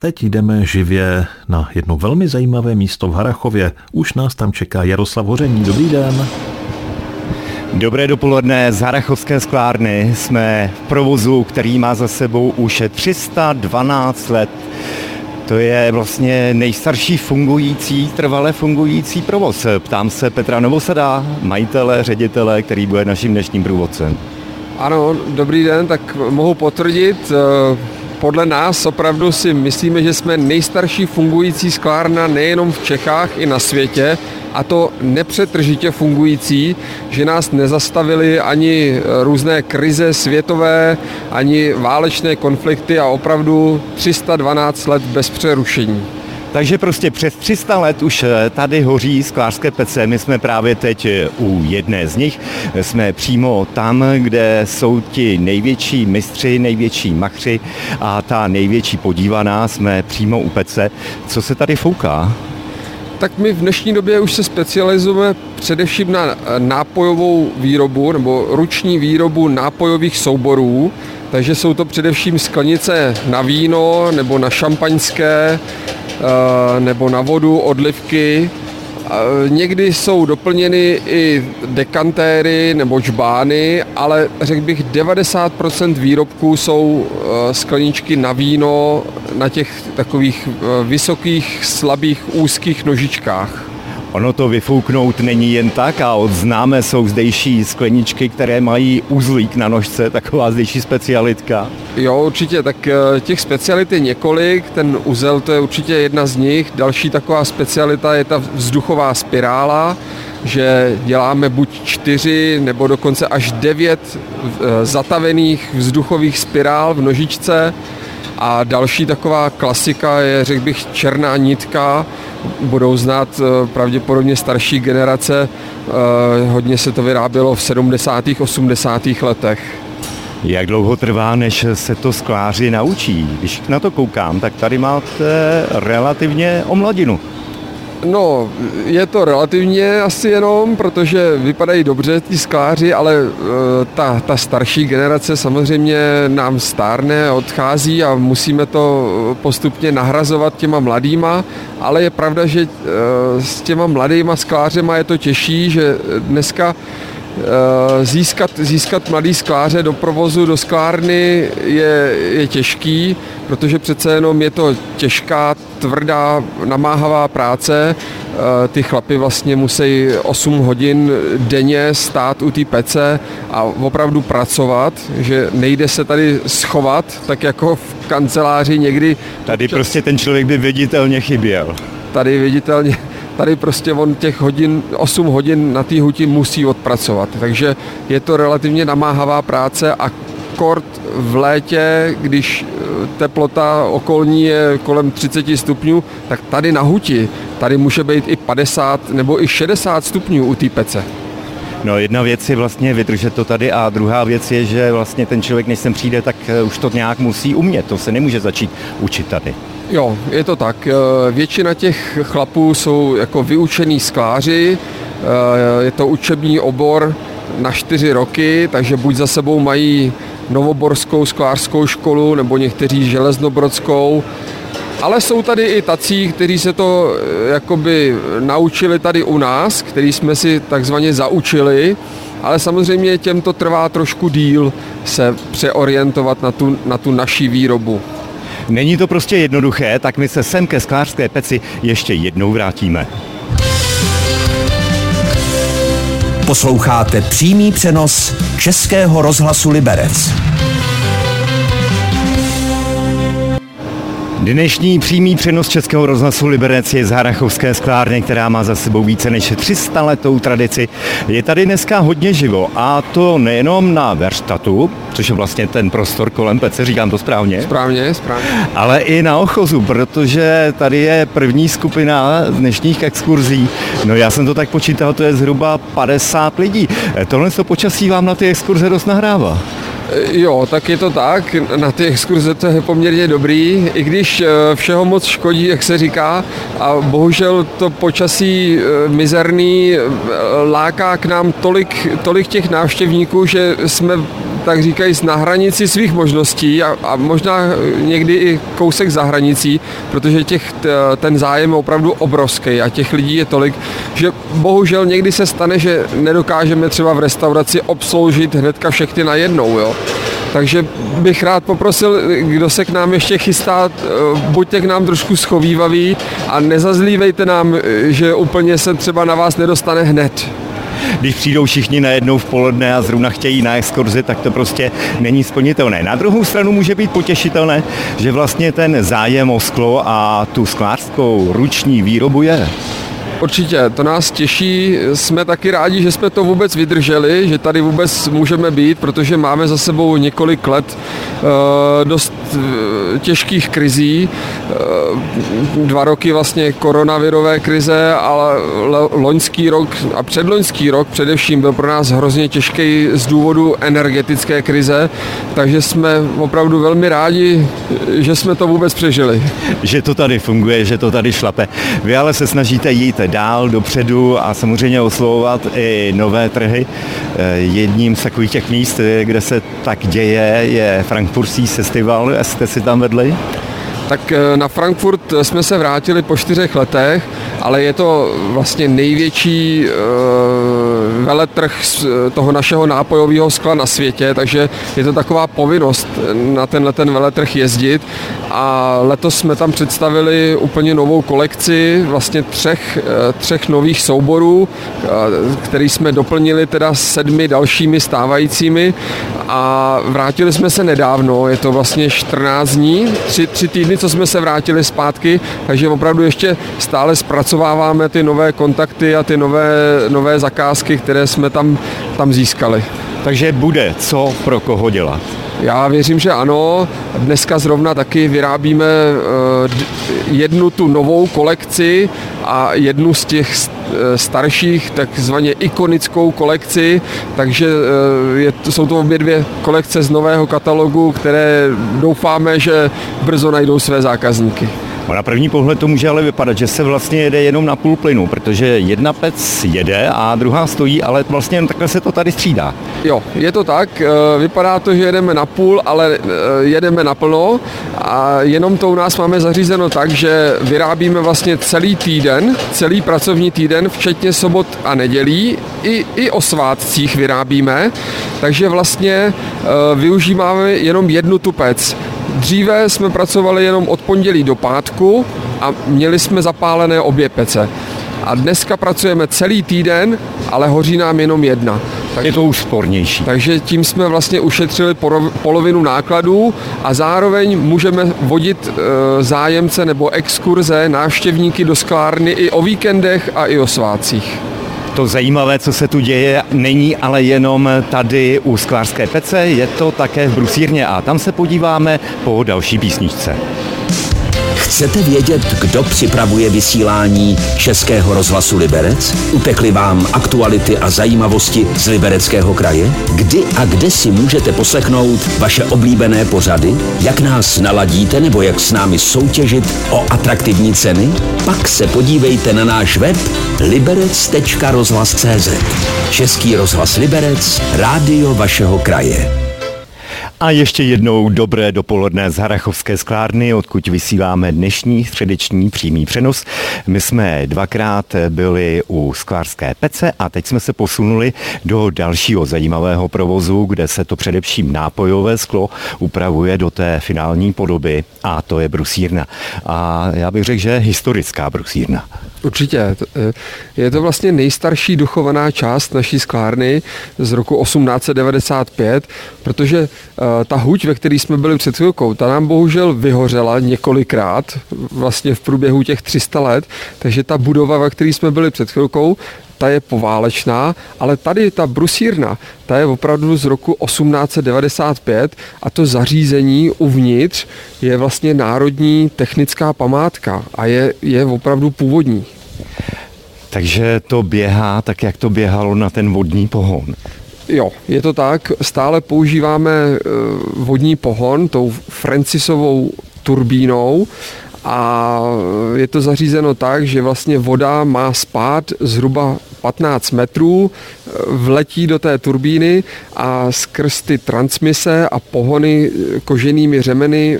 Teď jdeme živě na jedno velmi zajímavé místo v Harachově. Už nás tam čeká Jaroslav Hoření. Dobrý den. Dobré dopoledne z Harachovské sklárny. Jsme v provozu, který má za sebou už 312 let. To je vlastně nejstarší fungující, trvale fungující provoz. Ptám se Petra Novosada, majitele, ředitele, který bude naším dnešním průvodcem. Ano, dobrý den, tak mohu potvrdit, eh, podle nás opravdu si myslíme, že jsme nejstarší fungující sklárna nejenom v Čechách i na světě a to nepřetržitě fungující, že nás nezastavili ani různé krize světové, ani válečné konflikty a opravdu 312 let bez přerušení. Takže prostě přes 300 let už eh, tady hoří sklářské pece. My jsme právě teď eh, u jedné z nich. Jsme přímo tam, kde jsou ti největší mistři, největší machři a ta největší podívaná. Jsme přímo u pece. Co se tady fouká? Tak my v dnešní době už se specializujeme především na nápojovou výrobu nebo ruční výrobu nápojových souborů. Takže jsou to především sklenice na víno nebo na šampaňské, Eh, nebo na vodu, odlivky. Eh, někdy jsou doplněny i dekantéry nebo čbány, ale řekl bych 90% výrobků jsou eh, skleničky na víno na těch takových vysokých, slabých, úzkých nožičkách. Ono to vyfouknout není jen tak a od známé jsou zdejší skleničky, které mají uzlík na nožce, taková zdejší specialitka. Jo, určitě, tak eh, těch specialit je několik, ten uzel to je určitě jedna z nich. Další taková specialita je ta vzduchová spirála, že děláme buď čtyři nebo dokonce až devět eh, zatavených vzduchových spirál v nožičce. A další taková klasika je, řekl bych, černá nitka, budou znát eh, pravděpodobně starší generace. Eh, hodně se to vyrábělo v 70. 80. letech. Jak dlouho trvá, než se to skláři naučí? Když na to koukám, tak tady máte relativně omladinu. No, je to relativně asi jenom, protože vypadají dobře ti skláři, ale e, ta, ta starší generace samozřejmě nám stárne, odchází a musíme to postupně nahrazovat těma mladýma, ale je pravda, že e, s těma mladýma sklářema je to těžší, že dneska Eh, získat, získat mladý skláře do provozu, do sklárny je, je těžký, protože přece jenom je to těžká, tvrdá, namáhavá práce. Eh, ty chlapy vlastně musí 8 hodin denně stát u té pece a opravdu pracovat, že nejde se tady schovat, tak jako v kanceláři někdy. Tady prostě ten člověk by viditelně chyběl. Tady viditelně tady prostě on těch hodin, 8 hodin na té huti musí odpracovat. Takže je to relativně namáhavá práce a kort v létě, když eh, teplota okolní je kolem 30 stupňů, tak tady na huti, tady může být i 50 nebo i 60 stupňů u té pece. No jedna věc je vlastně vydržet to tady a druhá věc je, že vlastně ten člověk, než sem přijde, tak eh, už to nějak musí umět. To se nemůže začít učit tady. Jo, je to tak. Eh, většina těch chlapů jsou jako vyučení skláři, eh, je to učební obor na čtyři roky, takže buď za sebou mají novoborskou sklářskou školu nebo někteří železnobrodskou, ale jsou tady i tací, kteří se to eh, jakoby naučili tady u nás, který jsme si takzvaně zaučili, ale samozřejmě těm to trvá trošku díl se přeorientovat na tu, na tu naší výrobu. Není to prostě jednoduché, tak my se sem ke sklářské peci ještě jednou vrátíme. Posloucháte přímý přenos Českého rozhlasu Liberec. Dnešní přímý přenos Českého rozhlasu Liberec je z Harachovské sklárny, která má za sebou více než 300 letou tradici. Je tady dneska hodně živo a to nejenom na Verstatu, což je vlastně ten prostor kolem pece, říkám to správně? Správně, správně. Ale i na Ochozu, protože tady je první skupina dnešních exkurzí. No já jsem to tak počítal, to je zhruba 50 lidí. Tohle to počasí vám na ty exkurze dost nahrává. Jo, tak je to tak. Na ty exkurze to je poměrně dobrý, i když eh, všeho moc škodí, jak se říká. A bohužel to počasí eh, mizerný eh, láká k nám tolik, tolik těch návštěvníků, že jsme tak říkají, na hranici svých možností a, a možná někdy i kousek za hranicí, protože těch, ten zájem je opravdu obrovský a těch lidí je tolik, že bohužel někdy se stane, že nedokážeme třeba v restauraci obsloužit hnedka všechny najednou. Jo. Takže bych rád poprosil, kdo se k nám ještě chystá, eh, buďte k nám trošku schovývaví a nezazlívejte nám, eh, že úplně se třeba na vás nedostane hned když přijdou všichni najednou v poledne a zrovna chtějí na exkurzi, tak to prostě není splnitelné. Na druhou stranu může být potěšitelné, že vlastně ten zájem o sklo a tu sklářskou ruční výrobu je. Určitě, to nás těší. Jsme taky rádi, že jsme to vůbec vydrželi, že tady vůbec můžeme být, protože máme za sebou několik let eh, dost eh, těžkých krizí. Eh, dva roky vlastně koronavirové krize, ale loňský rok a předloňský rok především byl pro nás hrozně těžký z důvodu energetické krize, takže jsme opravdu velmi rádi, že jsme to vůbec přežili. Že to tady funguje, že to tady šlape. Vy ale se snažíte jít dál dopředu a samozřejmě oslovovat i nové trhy. Eh, jedním z takových těch míst, kde se tak děje, je Frankfurtský festival. Jste si tam vedli? Tak eh, na Frankfurt jsme se vrátili po čtyřech letech, ale je to vlastně největší eh, veletrh toho našeho nápojového skla na světě, takže je to taková povinnost na tenhle ten veletrh jezdit. A letos jsme tam představili úplně novou kolekci vlastně třech, eh, třech nových souborů, který jsme doplnili teda sedmi dalšími stávajícími. A vrátili jsme se nedávno, je to vlastně 14 dní, tři, tři týdny co jsme se vrátili zpátky, takže opravdu ještě stále zpracováváme ty nové kontakty a ty nové, nové zakázky, které jsme tam, tam získali. Takže bude co pro koho dělat. Já věřím, že ano. Dneska zrovna taky vyrábíme eh, jednu tu novou kolekci a jednu z těch eh, starších, takzvaně ikonickou kolekci, takže eh, je, jsou to obě dvě kolekce z nového katalogu, které doufáme, že brzo najdou své zákazníky. Na první pohled to může ale vypadat, že se vlastně jede jenom na půl plynu, protože jedna pec jede a druhá stojí, ale vlastně takhle se to tady střídá. Jo, je to tak. Eh, vypadá to, že jedeme na půl, ale eh, jedeme naplno a jenom to u nás máme zařízeno tak, že vyrábíme vlastně celý týden, celý pracovní týden, včetně sobot a nedělí, i, i o svátcích vyrábíme, takže vlastně eh, využíváme jenom jednu tu pec. Dříve jsme pracovali jenom od pondělí do pátku a měli jsme zapálené obě pece. A dneska pracujeme celý týden, ale hoří nám jenom jedna. Tak je to už spornější. Takže tím jsme vlastně ušetřili polovinu nákladů a zároveň můžeme vodit e, zájemce nebo exkurze, návštěvníky do sklárny i o víkendech a i o svácích. To zajímavé, co se tu děje, není ale jenom tady u Sklářské pece, je to také v Brusírně a tam se podíváme po další písničce. Chcete vědět, kdo připravuje vysílání Českého rozhlasu Liberec? Utekli vám aktuality a zajímavosti z Libereckého kraje? Kdy a kde si můžete poslechnout vaše oblíbené pořady? Jak nás naladíte nebo jak s námi soutěžit o atraktivní ceny? Pak se podívejte na náš web liberec.rozhlas.cz Český rozhlas Liberec, rádio vašeho kraje. A ještě jednou dobré dopoledne z Harachovské sklárny, odkud vysíláme dnešní středeční přímý přenos. My jsme dvakrát byli u sklářské pece a teď jsme se posunuli do dalšího zajímavého provozu, kde se to především nápojové sklo upravuje do té finální podoby a to je brusírna. A já bych řekl, že historická brusírna. Určitě. E, je to vlastně nejstarší dochovaná část naší sklárny z roku 1895, protože e, ta huť, ve které jsme byli před chvilkou, ta nám bohužel vyhořela několikrát, vlastně v průběhu těch 300 let, takže ta budova, ve které jsme byli před chvilkou, ta je poválečná, ale tady ta brusírna, ta je opravdu z roku 1895 a to zařízení uvnitř je vlastně národní technická památka a je, je opravdu původní. Takže to běhá tak, jak to běhalo na ten vodní pohon. Jo, je to tak. Stále používáme eh, vodní pohon tou Francisovou turbínou a je to zařízeno tak, že vlastně voda má spát zhruba 15 metrů, vletí do té turbíny a skrz ty transmise a pohony koženými řemeny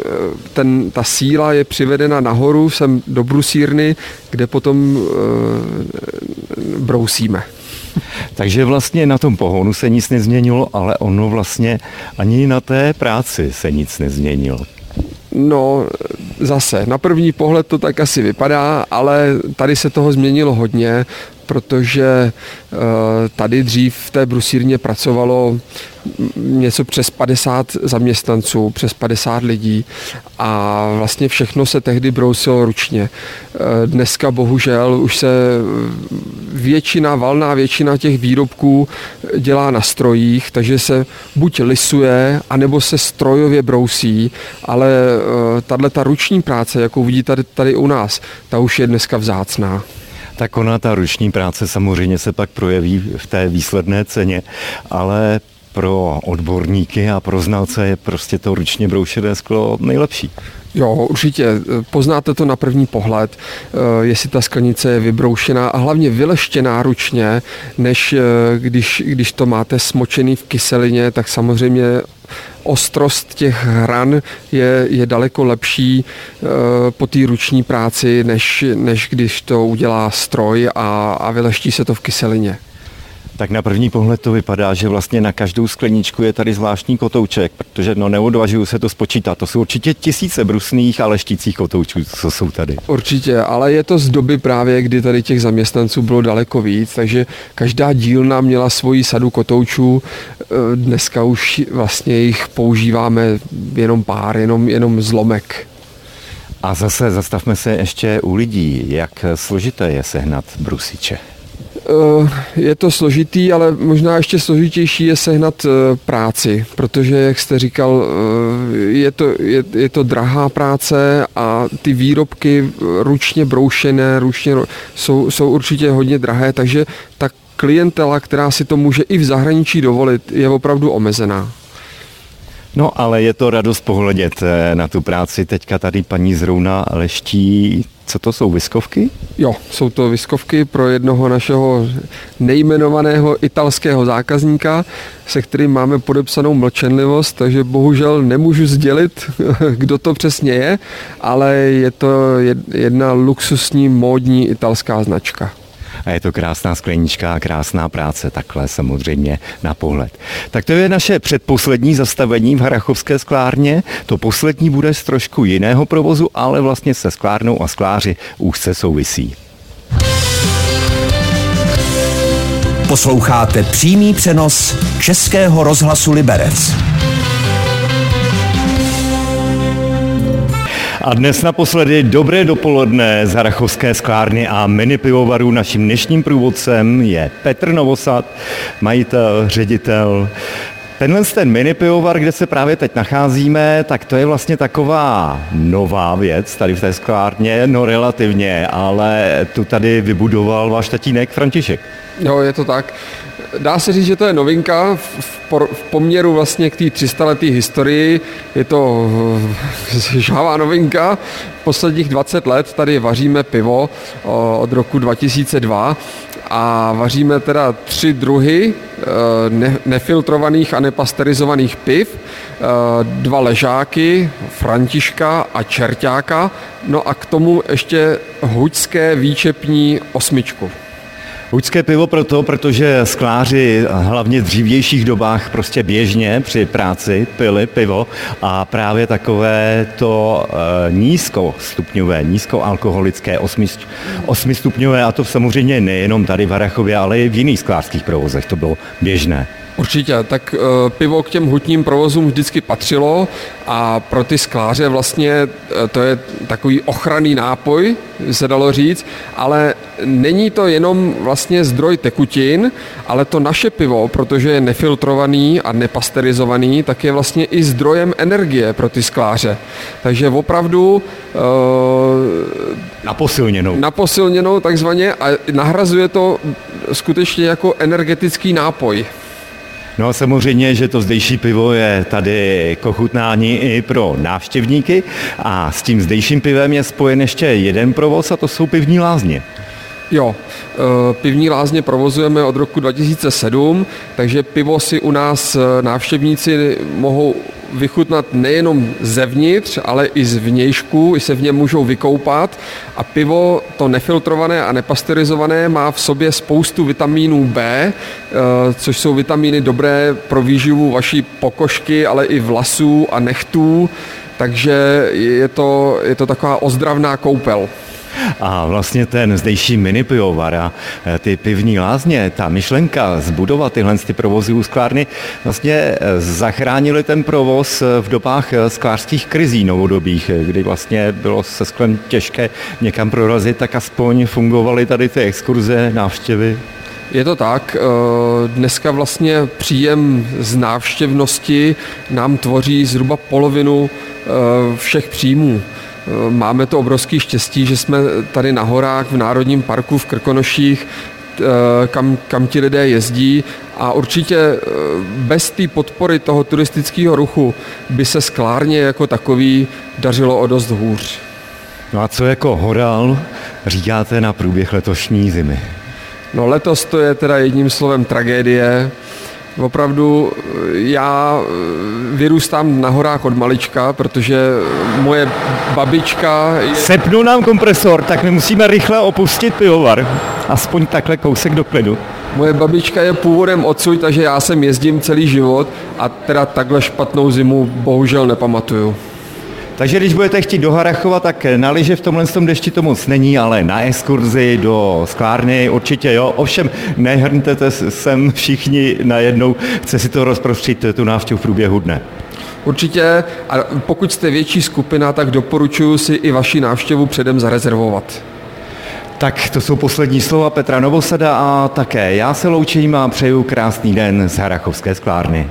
ten, ta síla je přivedena nahoru sem do brusírny, kde potom e, brousíme. Takže vlastně na tom pohonu se nic nezměnilo, ale ono vlastně ani na té práci se nic nezměnilo. No, zase, na první pohled to tak asi vypadá, ale tady se toho změnilo hodně, protože eh, tady dřív v té brusírně pracovalo něco přes 50 zaměstnanců, přes 50 lidí a vlastně všechno se tehdy brousilo ručně. Eh, dneska bohužel už se většina, valná většina těch výrobků dělá na strojích, takže se buď lisuje, anebo se strojově brousí, ale eh, tahle ta ruční práce, jakou vidíte tady, tady u nás, ta už je dneska vzácná. Tak ona, ta ruční práce samozřejmě se pak projeví v té výsledné ceně, ale pro odborníky a pro znalce je prostě to ručně broušené sklo nejlepší. Jo, určitě. Poznáte to na první pohled, eh, jestli ta sklenice je vybroušená a hlavně vyleštěná ručně, než eh, když, když to máte smočený v kyselině, tak samozřejmě ostrost těch hran je, je daleko lepší eh, po té ruční práci, než, než když to udělá stroj a, a vyleští se to v kyselině. Tak na první pohled to vypadá, že vlastně na každou skleničku je tady zvláštní kotouček, protože no neodvažuju se to spočítat. To jsou určitě tisíce brusných a leštících kotoučů, co jsou tady. Určitě, ale je to z doby právě, kdy tady těch zaměstnanců bylo daleko víc, takže každá dílna měla svoji sadu kotoučů. E, dneska už vlastně jich používáme jenom pár, jenom, jenom zlomek. A zase zastavme se ještě u lidí, jak složité je sehnat brusiče. Eh, je to složitý, ale možná ještě složitější je sehnat eh, práci, protože, jak jste říkal, eh, je to, je, je to drahá práce a ty výrobky ručně broušené, ručně jsou, jsou určitě hodně drahé, takže ta klientela, která si to může i v zahraničí dovolit, je opravdu omezená. No ale je to radost pohledět na tu práci. Teďka tady paní Zrouna leští co to jsou viskovky? Jo, jsou to viskovky pro jednoho našeho nejmenovaného italského zákazníka, se kterým máme podepsanou mlčenlivost, takže bohužel nemůžu sdělit, kdo to přesně je, ale je to jedna luxusní módní italská značka a je to krásná sklenička a krásná práce, takhle samozřejmě na pohled. Tak to je naše předposlední zastavení v Harachovské sklárně. To poslední bude z trošku jiného provozu, ale vlastně se sklárnou a skláři úzce souvisí. Posloucháte přímý přenos Českého rozhlasu Liberec. A dnes naposledy dobré dopoledne z Harachovské sklárny a mini pivovaru. Naším dnešním průvodcem je Petr Novosad, majitel, ředitel. Tenhle ten mini pivovar, kde se právě teď nacházíme, tak to je vlastně taková nová věc tady v té sklárně, no relativně, ale tu tady vybudoval váš tatínek František. Jo, je to tak. Dá se říct, že to je novinka v, poměru vlastně k té 300 letý historii. Je to eh, žhavá novinka. Posledních 20 let tady vaříme pivo od roku 2002 a vaříme teda tři druhy eh, ne, nefiltrovaných a nepasterizovaných piv, eh, dva ležáky, Františka a Čertáka, no a k tomu ještě huďské výčepní osmičku. Huďské pivo proto, protože skláři hlavně v dřívějších dobách prostě běžně při práci pili pivo a právě takové to e, nízkostupňové, nízkoalkoholické osmistupňové a to samozřejmě nejenom tady v Harachově, ale i v jiných sklářských provozech to bylo běžné. Určitě, tak eh, pivo k těm hutním provozům vždycky patřilo a pro ty skláře vlastně eh, to je takový ochranný nápoj, se dalo říct, ale není to jenom vlastně zdroj tekutin, ale to naše pivo, protože je nefiltrovaný a nepasterizovaný, tak je vlastně i zdrojem energie pro ty skláře. Takže opravdu uh, na posilněnou. Na posilněnou takzvaně a nahrazuje to skutečně jako energetický nápoj. No a samozřejmě, že to zdejší pivo je tady kochutnání i pro návštěvníky a s tím zdejším pivem je spojen ještě jeden provoz a to jsou pivní lázně. Jo, eh, pivní lázně provozujeme od roku 2007, takže pivo si u nás eh, návštěvníci mohou vychutnat nejenom zevnitř, ale i z vnějšku, i se v něm můžou vykoupat a pivo, to nefiltrované a nepasterizované, má v sobě spoustu vitamínů B, eh, což jsou vitamíny dobré pro výživu vaší pokožky, ale i vlasů a nechtů, takže je to, je to taková ozdravná koupel. A vlastně ten zdejší mini pivovar a e, ty pivní lázně, ta myšlenka zbudovat tyhle ty provozy u sklárny, vlastně e, zachránili ten provoz e, v dobách sklářských krizí novodobých, kdy vlastně bylo se sklem těžké někam prorazit, tak aspoň fungovaly tady ty exkurze, návštěvy. Je to tak. Dneska vlastně příjem z návštěvnosti nám tvoří zhruba polovinu všech příjmů. Máme to obrovský štěstí, že jsme tady na horách v Národním parku v Krkonoších, eh, kam, kam ti lidé jezdí a určitě eh, bez té podpory toho turistického ruchu by se sklárně jako takový dařilo o dost hůř. No a co jako horal říkáte na průběh letošní zimy? No letos to je teda jedním slovem tragédie. Opravdu eh, já eh, vyrůstám na horách od malička, protože moje babička... Je... Sepnu nám kompresor, tak my musíme rychle opustit pivovar. Aspoň takhle kousek do klidu. Moje babička je původem odsud, takže já jsem jezdím celý život a teda takhle špatnou zimu bohužel nepamatuju. Takže když budete chtít do Harachova, tak na liže v tomhle tom dešti to moc není, ale na exkurzi do sklárny určitě jo. Ovšem nehrnete sem všichni najednou, chce si to rozprostřít tu návštěvu v průběhu dne. Určitě a pokud jste větší skupina, tak doporučuji si i vaši návštěvu předem zarezervovat. Tak to jsou poslední slova Petra Novosada a také já se loučím a přeju krásný den z Harachovské sklárny.